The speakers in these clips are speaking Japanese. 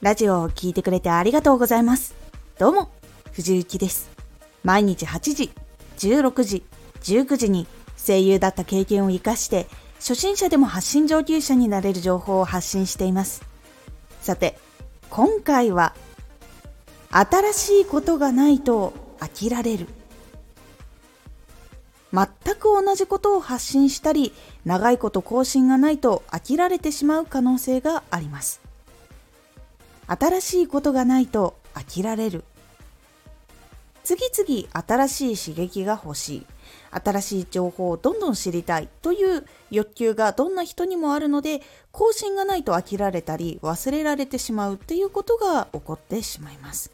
ラジオを聴いてくれてありがとうございます。どうも、藤幸です。毎日8時、16時、19時に声優だった経験を活かして、初心者でも発信上級者になれる情報を発信しています。さて、今回は、新しいことがないと飽きられる。全く同じことを発信したり、長いこと更新がないと飽きられてしまう可能性があります。新しいことがないと飽きられる。次々新しい刺激が欲しい。新しい情報をどんどん知りたいという欲求がどんな人にもあるので、更新がないと飽きられたり忘れられてしまうっていうことが起こってしまいます。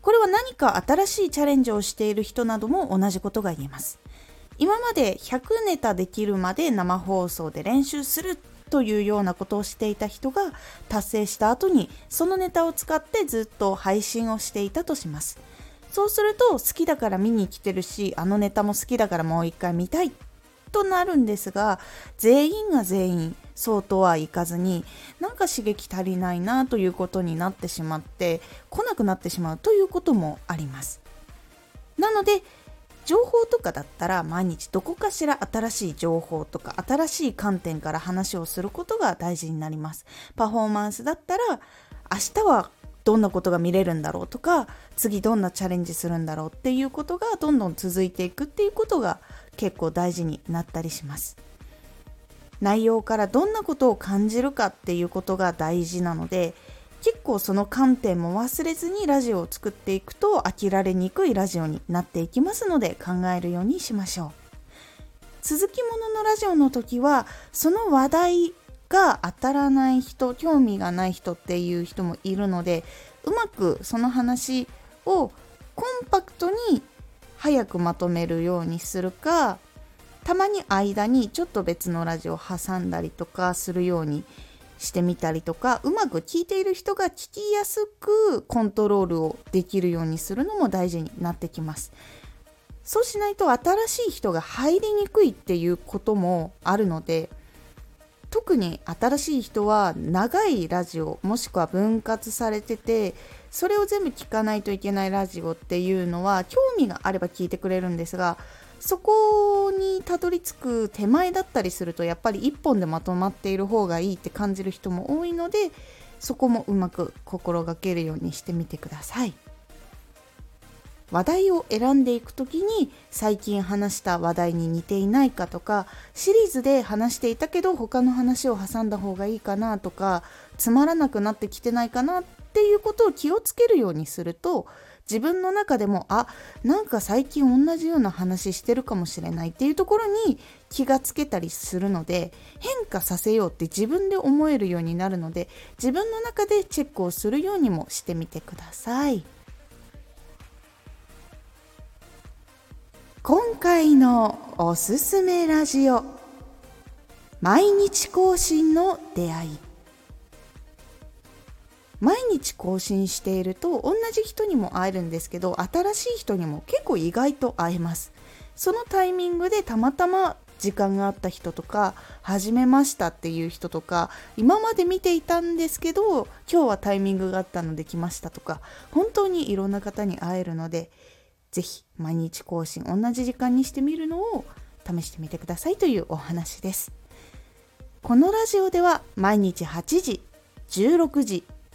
これは何か新しいチャレンジをしている人なども同じことが言えます。今まで100ネタできるまで生放送で練習するというようなことをしていた人が達成した後にそのネタを使ってずっと配信をしていたとします。そうすると好きだから見に来てるしあのネタも好きだからもう一回見たいとなるんですが全員が全員そうとはいかずになんか刺激足りないなということになってしまって来なくなってしまうということもあります。なので情報とかだったら毎日どこかしら新しい情報とか新しい観点から話をすることが大事になります。パフォーマンスだったら明日はどんなことが見れるんだろうとか次どんなチャレンジするんだろうっていうことがどんどん続いていくっていうことが結構大事になったりします。内容からどんなことを感じるかっていうことが大事なので結構その観点も忘れずにラジオを作っていくと飽きられにくいラジオになっていきますので考えるようにしましょう。続きもののラジオの時はその話題が当たらない人興味がない人っていう人もいるのでうまくその話をコンパクトに早くまとめるようにするかたまに間にちょっと別のラジオを挟んだりとかするようにしてみたりとかうまく聞いている人が聞きやすくコントロールをできるようにするのも大事になってきます。そうしないと新しい人が入りにくいっていうこともあるので特に新しい人は長いラジオもしくは分割されててそれを全部聞かないといけないラジオっていうのは興味があれば聞いてくれるんですがそこにたどり着く手前だったりするとやっぱり1本でまとまっている方がいいって感じる人も多いのでそこもうまく心がけるようにしてみてください。話題を選んでいく時に最近話した話題に似ていないかとかシリーズで話していたけど他の話を挟んだ方がいいかなとかつまらなくなってきてないかなっていうことを気をつけるようにすると自分の中でもあなんか最近同じような話してるかもしれないっていうところに気がつけたりするので変化させようって自分で思えるようになるので自分の中でチェックをするようにもしてみてください。今回のおすすめラジオ毎日更新の出会い毎日更新していると同じ人にも会えるんですけど新しい人にも結構意外と会えます。そのタイミングでたまたま時間があった人とか始めましたっていう人とか今まで見ていたんですけど今日はタイミングがあったので来ましたとか本当にいろんな方に会えるので是非毎日更新同じ時間にしてみるのを試してみてくださいというお話です。このラジオでは毎日8時16時